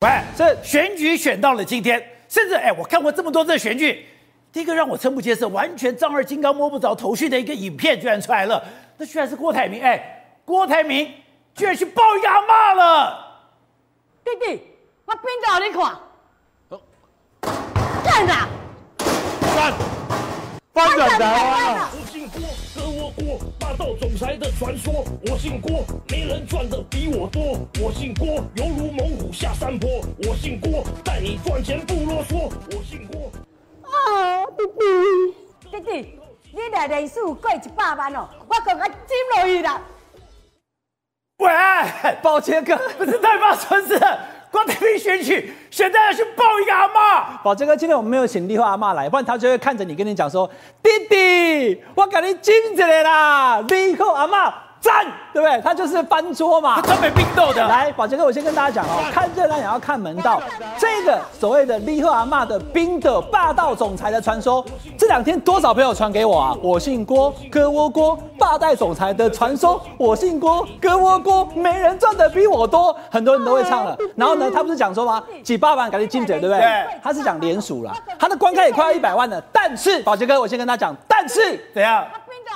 喂，这选举选到了今天，甚至哎，我看过这么多次选举，第一个让我瞠目结舌、完全丈二金刚摸不着头绪的一个影片，居然出来了，那居然是郭台铭！哎，郭台铭居然去抱一个阿嬷了！弟弟，我边到你看，站着，站，翻转的啊！我姓郭，哥我郭，霸道总裁的传说。我姓郭，没人赚的比我多。我姓郭，犹如猛虎下山坡。我姓郭，带你赚钱不啰嗦。我姓郭。啊，弟弟，弟弟，你的人数过一百万哦，我刚刚金落去了。喂，宝杰哥，不是太发春事。郭台铭选举，现在要去抱一个阿嬷。宝珍哥，今天我们没有请立后阿嬷来，不然他就会看着你跟你讲说：“弟弟，我给你金子来啦，立后阿嬷。”赞，对不对？他就是翻桌嘛，他专门冰斗的。来，宝杰哥，我先跟大家讲哦，看热闹也要看门道。这个所谓的利赫阿妈的冰的霸道总裁的传说，这两天多少朋友传给我啊？我姓郭，哥窝郭，霸道总裁的传说。我姓郭，哥窝郭，没人赚的比我多，很多人都会唱了。然后呢，他不是讲说吗？几百万赶紧进嘴，对不对？对。他是讲连署了，他的观看也快要一百万了。但是，宝杰哥，我先跟他讲，但是怎样？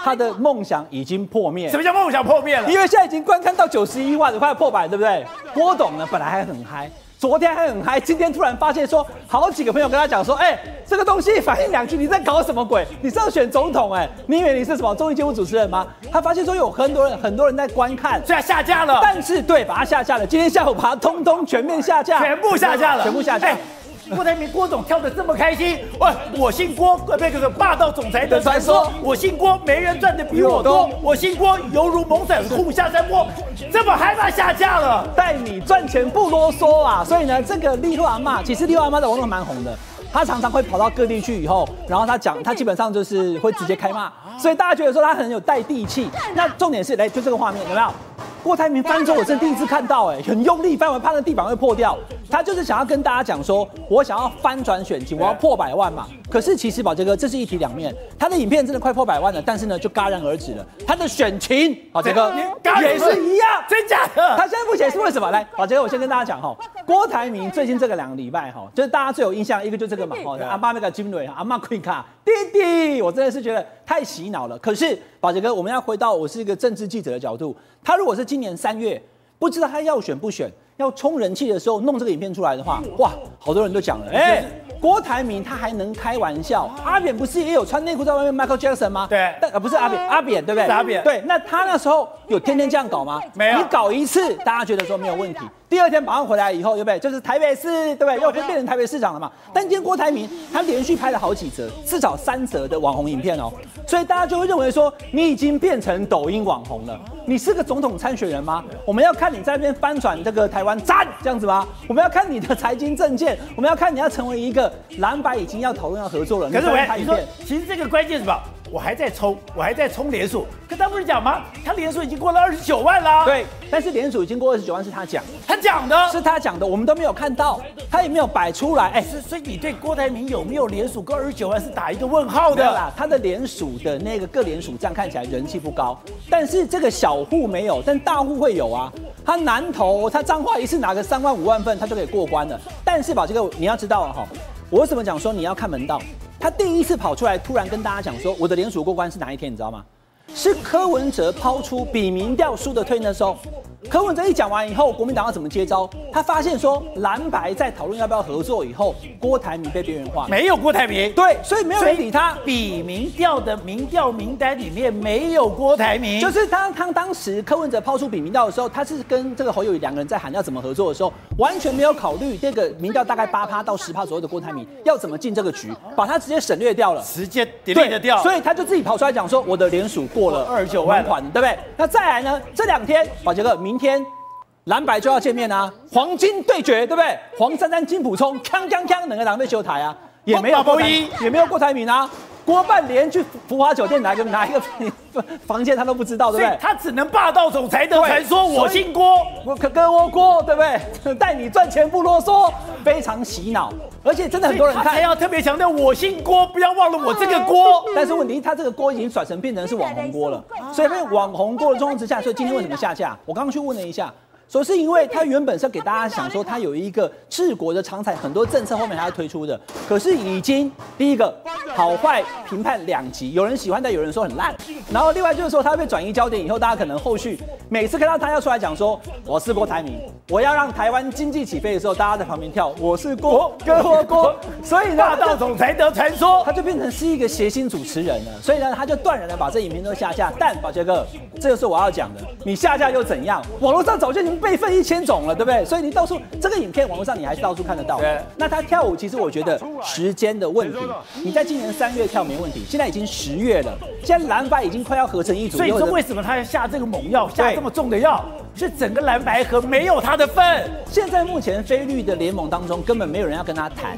他的梦想已经破灭。什么叫梦想破灭了？因为现在已经观看到九十一万，快要破百，对不对？郭董呢，本来还很嗨，昨天还很嗨，今天突然发现说，好几个朋友跟他讲说，哎，这个东西反应两句，你在搞什么鬼？你是要选总统？哎，你以为你是什么综艺节目主持人吗？他发现说有很多人，很多人在观看，虽然下架了。但是对，把它下架了。今天下午把它通通全面下架，全部下架了，全部下架。郭台铭郭总跳的这么开心，喂，我姓郭，那个霸道总裁的传说，我姓郭，没人赚的比我多，我姓郭，犹如猛虎下山坡，这么害怕下架了，带你赚钱不啰嗦啊！所以呢，这个立后阿嬷，其实立后阿嬷在网络蛮红的，他常常会跑到各地去以后，然后他讲，他基本上就是会直接开骂，所以大家觉得说他很有带地气。那重点是，来就这个画面有没有？郭台铭翻桌，我真第一次看到，哎，很用力翻，我怕那地板会破掉。他就是想要跟大家讲说，我想要翻转选情，我要破百万嘛。可是其实宝杰哥，这是一体两面。他的影片真的快破百万了，但是呢，就戛然而止了。他的选情，宝杰哥也是一样，真假的？他现在不解释为什么？来，宝杰哥，我先跟大家讲哈，郭台铭最近这个两个礼拜哈，就是大家最有印象，一个就这个嘛，哈，阿妈那个金蕊，阿妈 q 卡弟弟，我真的是觉得太洗脑了。可是宝杰哥，我们要回到我是一个政治记者的角度，他如果是今年三月。不知道他要选不选，要冲人气的时候弄这个影片出来的话，哇，好多人都讲了，哎、欸，郭台铭他还能开玩笑？阿扁不是也有穿内裤在外面 Michael Jackson 吗？对，但呃不是阿扁，阿扁对不对？是阿扁。对，那他那时候有天天这样搞吗？没有。你搞一次，大家觉得说没有问题。第二天马上回来以后，对不对？就是台北市，对不对？又变成台北市长了嘛。但今天郭台铭他连续拍了好几则，至少三则的网红影片哦，所以大家就会认为说，你已经变成抖音网红了。你是个总统参选人吗？我们要看你在那边翻转这个台湾站这样子吗？我们要看你的财经政见，我们要看你要成为一个蓝白已经要讨论要合作了。可是我你说，其实这个关键是什么？我还在冲，我还在冲连署，可他不是讲吗？他连署已经过了二十九万啦。对，但是连署已经过二十九万是他讲，他讲的是他讲的，我们都没有看到，他也没有摆出来。哎，所以你对郭台铭有没有连署过二十九万是打一个问号的啦？他的连署的那个各连署这样看起来人气不高，但是这个小户没有，但大户会有啊。他南投他彰化一次拿个三万五万份，他就可以过关了。但是把这个你要知道哈，我为什么讲说你要看门道？他第一次跑出来，突然跟大家讲说：“我的联署过关是哪一天？你知道吗？是柯文哲抛出比民调输的推的时候。”柯文哲一讲完以后，国民党要怎么接招？他发现说蓝白在讨论要不要合作以后，郭台铭被边缘化，没有郭台铭，对，所以没有人理他。比民调的民调名单里面没有郭台铭，就是他他当时柯文哲抛出比民调的时候，他是跟这个侯友宜两个人在喊要怎么合作的时候，完全没有考虑这个民调大概八趴到十趴左右的郭台铭要怎么进这个局，把他直接省略掉了，直接 delete 掉，所以他就自己跑出来讲说，我的联署过了二十九万款，对不对？那再来呢？这两天，宝杰哥明天。蓝白就要见面啊，黄金对决，对不对？黄珊珊、金普聪，锵锵锵，两个党被修台啊，也没有过台，也没有过台名啊。郭半连去福华酒店哪个哪一个房间，他都不知道，对不对？他只能霸道总裁的传说，我姓郭，我可跟我郭，对不对？带你赚钱不啰嗦，非常洗脑，而且真的很多人看，还要特别强调我姓郭，不要忘了我这个郭。但是问题，他这个郭已经转成变成是网红郭了，所以被网红郭的状况之下，所以今天为什么下架？我刚刚去问了一下。说是因为他原本是要给大家想说他有一个治国的长才，很多政策后面还要推出的，可是已经第一个好坏评判两极，有人喜欢，但有人说很烂。然后另外就是说他被转移焦点以后，大家可能后续每次看到他要出来讲说我是郭台铭，我要让台湾经济起飞的时候，大家在旁边跳我是郭哥郭 郭，所以呢霸道总裁的传说，他就变成是一个谐星主持人了。所以呢，他就断然的把这影片都下架。但宝杰哥，这就是我要讲的，你下架又怎样？网络上早就已经备份一千种了，对不对？所以你到处这个影片，网络上你还是到处看得到。对。那他跳舞，其实我觉得时间的问题。你在今年三月跳没问题，现在已经十月了，现在蓝白已经快要合成一组。所以说为什么他要下这个猛药，下这么重的药？是整个蓝白合没有他的份。现在目前菲绿的联盟当中，根本没有人要跟他谈，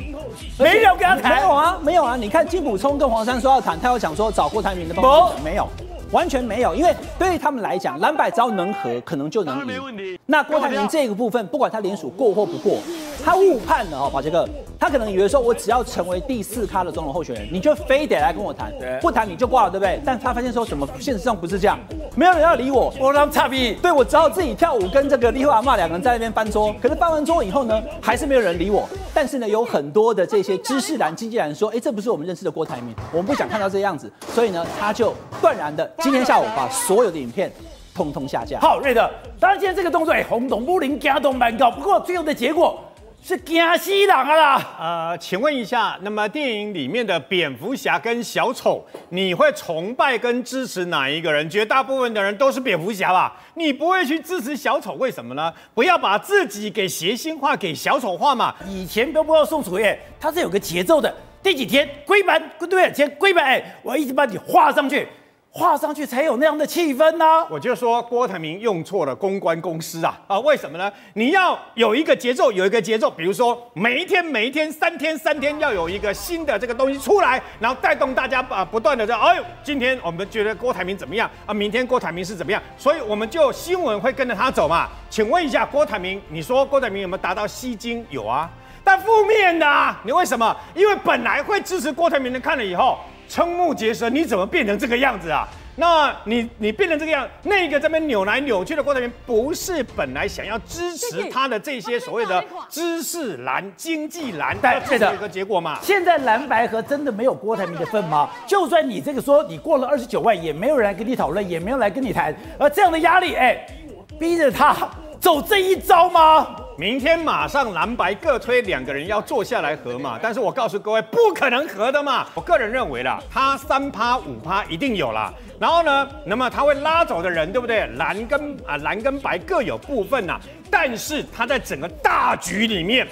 没有跟他谈。没有啊，没有啊。你看金普聪跟黄山说要谈，他要讲说找郭台铭的帮助没有。完全没有，因为对于他们来讲，蓝白只要能和，可能就能赢。那郭台铭这个部分，不管他联署过或不过，他误判了哦，宝杰哥，他可能以为说，我只要成为第四咖的总统候选人，你就非得来跟我谈，不谈你就挂了，对不对？但他发现说什么，现实上不是这样，没有人要理我，我让差逼，对我只好自己跳舞，跟这个李后阿妈两个人在那边翻桌。可是翻完桌以后呢，还是没有人理我。但是呢，有很多的这些知识男、经济蓝说，哎，这不是我们认识的郭台铭，我们不想看到这样子，所以呢，他就断然的。今天下午把所有的影片通通下架。好，瑞德，当然今天这个动作也轰动武林，惊动蛮高。不过最后的结果是惊死人啊啦。呃，请问一下，那么电影里面的蝙蝠侠跟小丑，你会崇拜跟支持哪一个人？绝大部分的人都是蝙蝠侠吧？你不会去支持小丑，为什么呢？不要把自己给谐星化，给小丑化嘛。以前都不知道宋楚瑜，他是有个节奏的。第几天归版，对不对？先归版，哎，我一直把你画上去。画上去才有那样的气氛呢、我就说郭台铭用错了公关公司啊啊！为什么呢？你要有一个节奏，有一个节奏，比如说每一天每一天三天三天要有一个新的这个东西出来，然后带动大家啊不断的在哎呦，今天我们觉得郭台铭怎么样啊？明天郭台铭是怎么样？所以我们就新闻会跟着他走嘛。请问一下郭台铭，你说郭台铭有没有达到吸睛？有啊，但负面的啊，你为什么？因为本来会支持郭台铭的看了以后。瞠目结舌，你怎么变成这个样子啊？那你你变成这个样，那个这边扭来扭去的郭台铭，不是本来想要支持他的这些所谓的知识蓝、经济蓝，但这是一个结果嘛？现在蓝白合真的没有郭台铭的份吗？就算你这个说你过了二十九万，也没有人来跟你讨论，也没有人来跟你谈，而这样的压力，哎，逼着他走这一招吗？明天马上蓝白各推两个人要坐下来合嘛，但是我告诉各位不可能合的嘛。我个人认为啦，他三趴五趴一定有啦。然后呢，那么他会拉走的人，对不对？蓝跟啊蓝跟白各有部分呐，但是他在整个大局里面，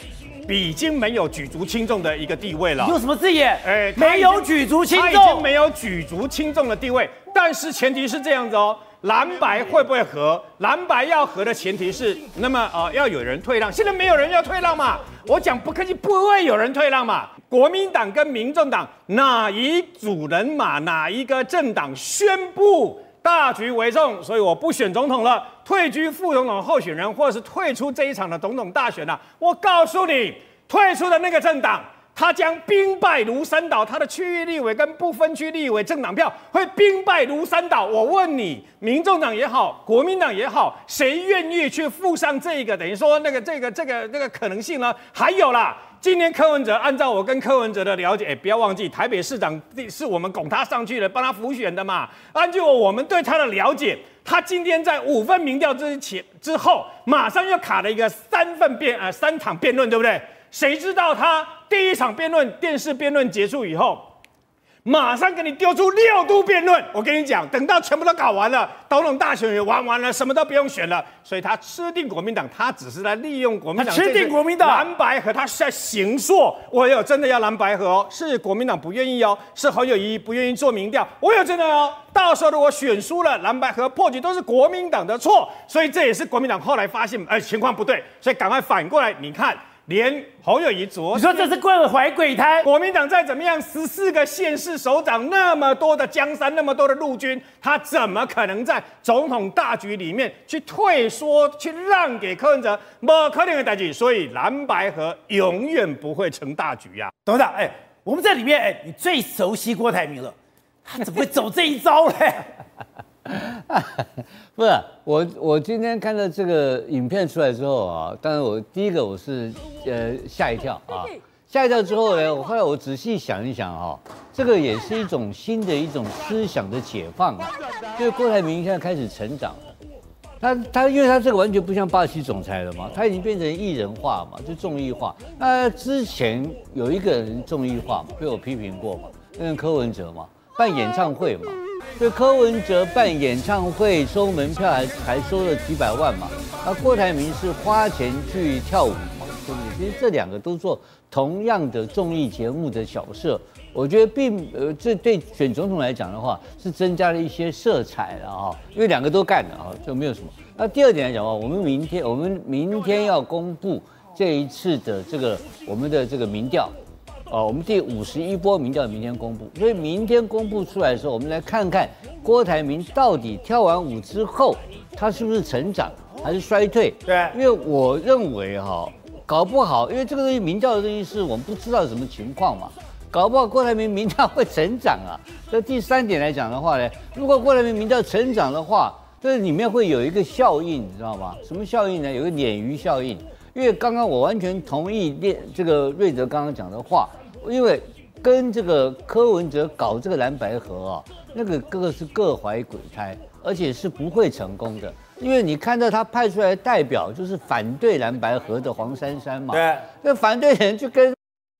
已经没有举足轻重的一个地位了。用什么字眼？哎，没有举足轻重，他已经没有举足轻重的地位。但是前提是这样子哦。蓝白会不会合？蓝白要合的前提是，那么呃要有人退让。现在没有人要退让嘛？我讲不客气，不会有人退让嘛？国民党跟民众党哪一组人马，哪一个政党宣布大局为重，所以我不选总统了，退居副总统候选人，或者是退出这一场的总统大选了。我告诉你，退出的那个政党。他将兵败如山倒，他的区域立委跟不分区立委政党票会兵败如山倒。我问你，民众党也好，国民党也好，谁愿意去负上这个等于说那个这个这个这个可能性呢？还有啦，今天柯文哲按照我跟柯文哲的了解，哎，不要忘记台北市长是我们拱他上去的，帮他辅选的嘛。按照我们对他的了解，他今天在五份民调之前之后，马上又卡了一个三份辩呃三场辩论，对不对？谁知道他第一场辩论电视辩论结束以后，马上给你丢出六度辩论。我跟你讲，等到全部都搞完了，总统大选也玩完了，什么都不用选了。所以他吃定国民党，他只是在利用国民党。吃定国民党蓝白和，他是在行硕。我有真的要蓝白河哦，是国民党不愿意哦，是侯友谊不愿意做民调。我有真的哦，到时候如果选输了，蓝白和破局都是国民党的错。所以这也是国民党后来发现，哎，情况不对，所以赶快反过来，你看。连侯友谊昨，你说这是跪怀鬼胎？国民党再怎么样，十四个县市首长，那么多的江山，那么多的陆军，他怎么可能在总统大局里面去退缩，去让给柯文哲？不可能的大局，所以蓝白河永远不会成大局呀、啊。董事长，哎，我们在里面，哎，你最熟悉郭台铭了，他怎么会走这一招嘞？不是我，我今天看到这个影片出来之后啊，当然我第一个我是呃吓一跳啊，吓一跳之后呢，我后来我仔细想一想哈，这个也是一种新的一种思想的解放啊，就是郭台铭现在开始成长了，他他因为他这个完全不像霸气总裁了嘛，他已经变成艺人化嘛，就综艺化。那之前有一个人综艺化，被我批评过嘛，那个柯文哲嘛，办演唱会嘛。就柯文哲办演唱会收门票还还收了几百万嘛，那郭台铭是花钱去跳舞嘛，对不对？其实这两个都做同样的综艺节目的角色，我觉得并呃这对选总统来讲的话是增加了一些色彩了啊，因为两个都干了啊，就没有什么。那第二点来讲的话，我们明天我们明天要公布这一次的这个我们的这个民调。哦，我们第五十一波民调明天公布，所以明天公布出来的时候，我们来看看郭台铭到底跳完舞之后，他是不是成长还是衰退？对，因为我认为哈，搞不好，因为这个东西民调的东西是我们不知道什么情况嘛，搞不好郭台铭民调会成长啊。这第三点来讲的话呢，如果郭台铭民调成长的话，这里面会有一个效应，你知道吗？什么效应呢？有个鲶鱼效应。因为刚刚我完全同意列这个瑞泽刚刚讲的话。因为跟这个柯文哲搞这个蓝白合啊，那个各个是各怀鬼胎，而且是不会成功的。因为你看到他派出来的代表就是反对蓝白合的黄珊珊嘛，对，那反对人就跟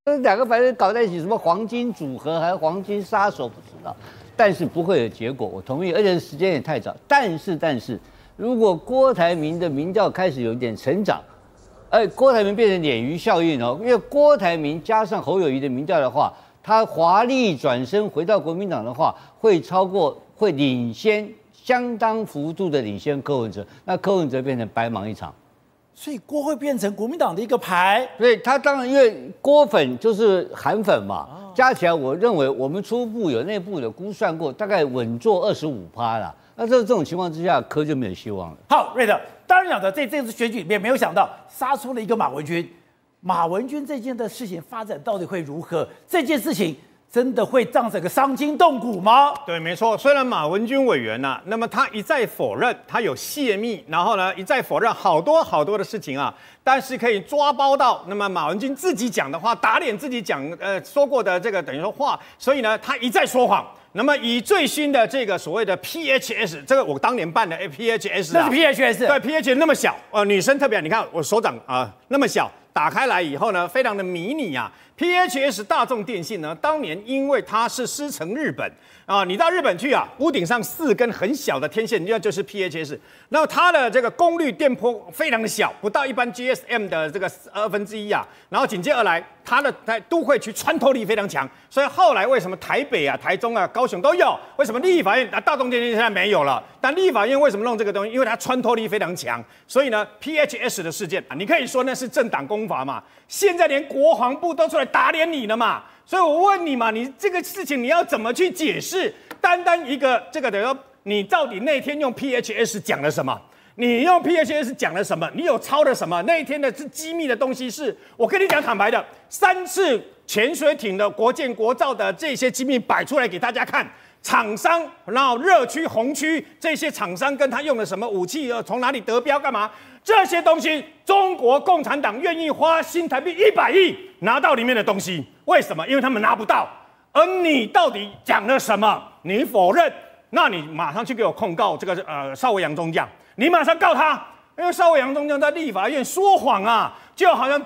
跟两个反对搞在一起，什么黄金组合还是黄金杀手不知道，但是不会有结果，我同意，而且时间也太早。但是但是，如果郭台铭的民调开始有一点成长。哎，郭台铭变成鲶鱼效应哦，因为郭台铭加上侯友谊的民调的话，他华丽转身回到国民党的话，会超过，会领先相当幅度的领先柯文哲，那柯文哲变成白忙一场，所以郭会变成国民党的一个牌。对他当然因为郭粉就是韩粉嘛，加起来我认为我们初步有内部的估算过，大概稳坐二十五趴啦。那这这种情况之下，柯就没有希望了。好，瑞德。当然了，在这次选举里面，没有想到杀出了一个马文君。马文君这件的事情发展到底会如何？这件事情真的会让整个伤筋动骨吗？对，没错。虽然马文君委员呐、啊，那么他一再否认他有泄密，然后呢一再否认好多好多的事情啊，但是可以抓包到那么马文君自己讲的话，打脸自己讲呃说过的这个等于说话，所以呢他一再说谎。那么以最新的这个所谓的 PHS，这个我当年办的 PHS，那是 PHS，对 PHS 那么小，呃女生特别，你看我手掌啊、呃、那么小，打开来以后呢，非常的迷你啊。PHS 大众电信呢，当年因为它是师承日本。啊，你到日本去啊，屋顶上四根很小的天线，那就是 PHS。然后它的这个功率电波非常的小，不到一般 GSM 的这个二分之一啊。然后紧接而来，它的在都会区穿透力非常强。所以后来为什么台北啊、台中啊、高雄都有？为什么立法院啊、大东电信现在没有了？但立法院为什么弄这个东西？因为它穿透力非常强。所以呢，PHS 的事件啊，你可以说那是政党攻伐嘛。现在连国防部都出来打脸你了嘛。所以我问你嘛，你这个事情你要怎么去解释？单单一个这个等于，你到底那天用 PHS 讲了什么？你用 PHS 讲了什么？你有抄了什么？那一天的是机密的东西是，我跟你讲坦白的，三次潜水艇的国建国造的这些机密摆出来给大家看，厂商，然后热区红区这些厂商跟他用了什么？武器，要从哪里得标干嘛？这些东西，中国共产党愿意花新台币一百亿拿到里面的东西，为什么？因为他们拿不到。而你到底讲了什么？你否认，那你马上去给我控告这个呃邵维阳中将，你马上告他，因为邵维阳中将在立法院说谎啊，就好像。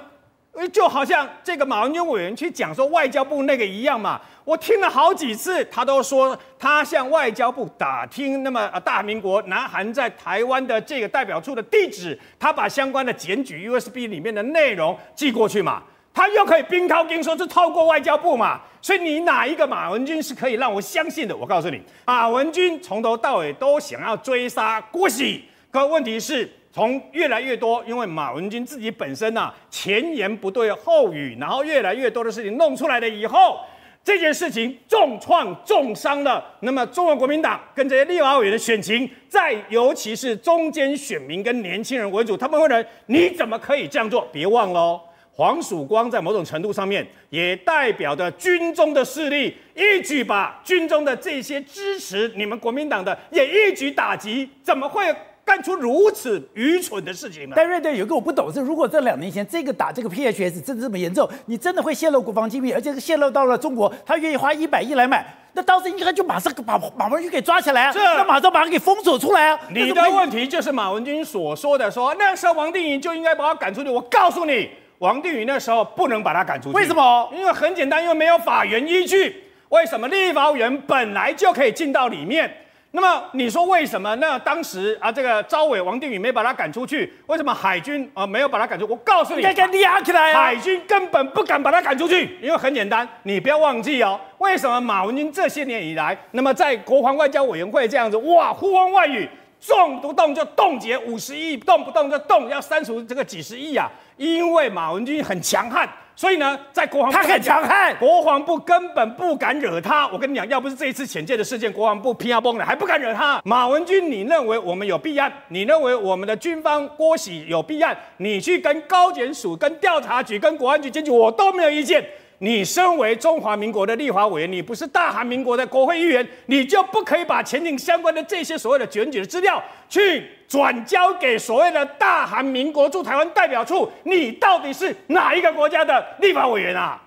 就好像这个马文君委员去讲说外交部那个一样嘛，我听了好几次，他都说他向外交部打听，那么大民国南韩在台湾的这个代表处的地址，他把相关的检举 USB 里面的内容寄过去嘛，他又可以冰靠冰说是透过外交部嘛，所以你哪一个马文君是可以让我相信的？我告诉你，马文君从头到尾都想要追杀郭喜，可问题是。从越来越多，因为马文君自己本身呐、啊、前言不对后语，然后越来越多的事情弄出来了以后，这件事情重创重伤了。那么中国国民党跟这些立法委员的选情，再尤其是中间选民跟年轻人为主，他们会认为你怎么可以这样做？别忘了哦，黄曙光在某种程度上面也代表着军中的势力，一举把军中的这些支持你们国民党的也一举打击，怎么会干出如此愚蠢的事情呢？但瑞德有个我不懂是，如果这两年前这个打这个 PHS 真的这么严重，你真的会泄露国防机密，而且是泄露到了中国，他愿意花一百亿来买，那当时应该就马上把马文君给抓起来啊，这那马上把他给封锁出来啊。你的问题就是马文军所说的说，说那时候王定宇就应该把他赶出去。我告诉你，王定宇那时候不能把他赶出去，为什么？因为很简单，因为没有法源依据。为什么立法委员本来就可以进到里面？那么你说为什么？那当时啊，这个招委王定宇没把他赶出去，为什么海军啊没有把他赶出去？我告诉你，该跟你压起来啊！海军根本不敢把他赶出去，因为很简单，你不要忘记哦，为什么马文君这些年以来，那么在国防外交委员会这样子，哇，呼风唤雨，动不动就冻结五十亿，动不动就动要删除这个几十亿啊？因为马文君很强悍。所以呢，在国防部他很强悍，国防部根本不敢惹他。我跟你讲，要不是这一次潜舰的事件，国防部拼要崩了，还不敢惹他。马文君，你认为我们有弊案？你认为我们的军方郭喜有弊案？你去跟高检署、跟调查局、跟国安局检举，我都没有意见。你身为中华民国的立法委员，你不是大韩民国的国会议员，你就不可以把前景相关的这些所谓的选举的资料去转交给所谓的大韩民国驻台湾代表处？你到底是哪一个国家的立法委员啊？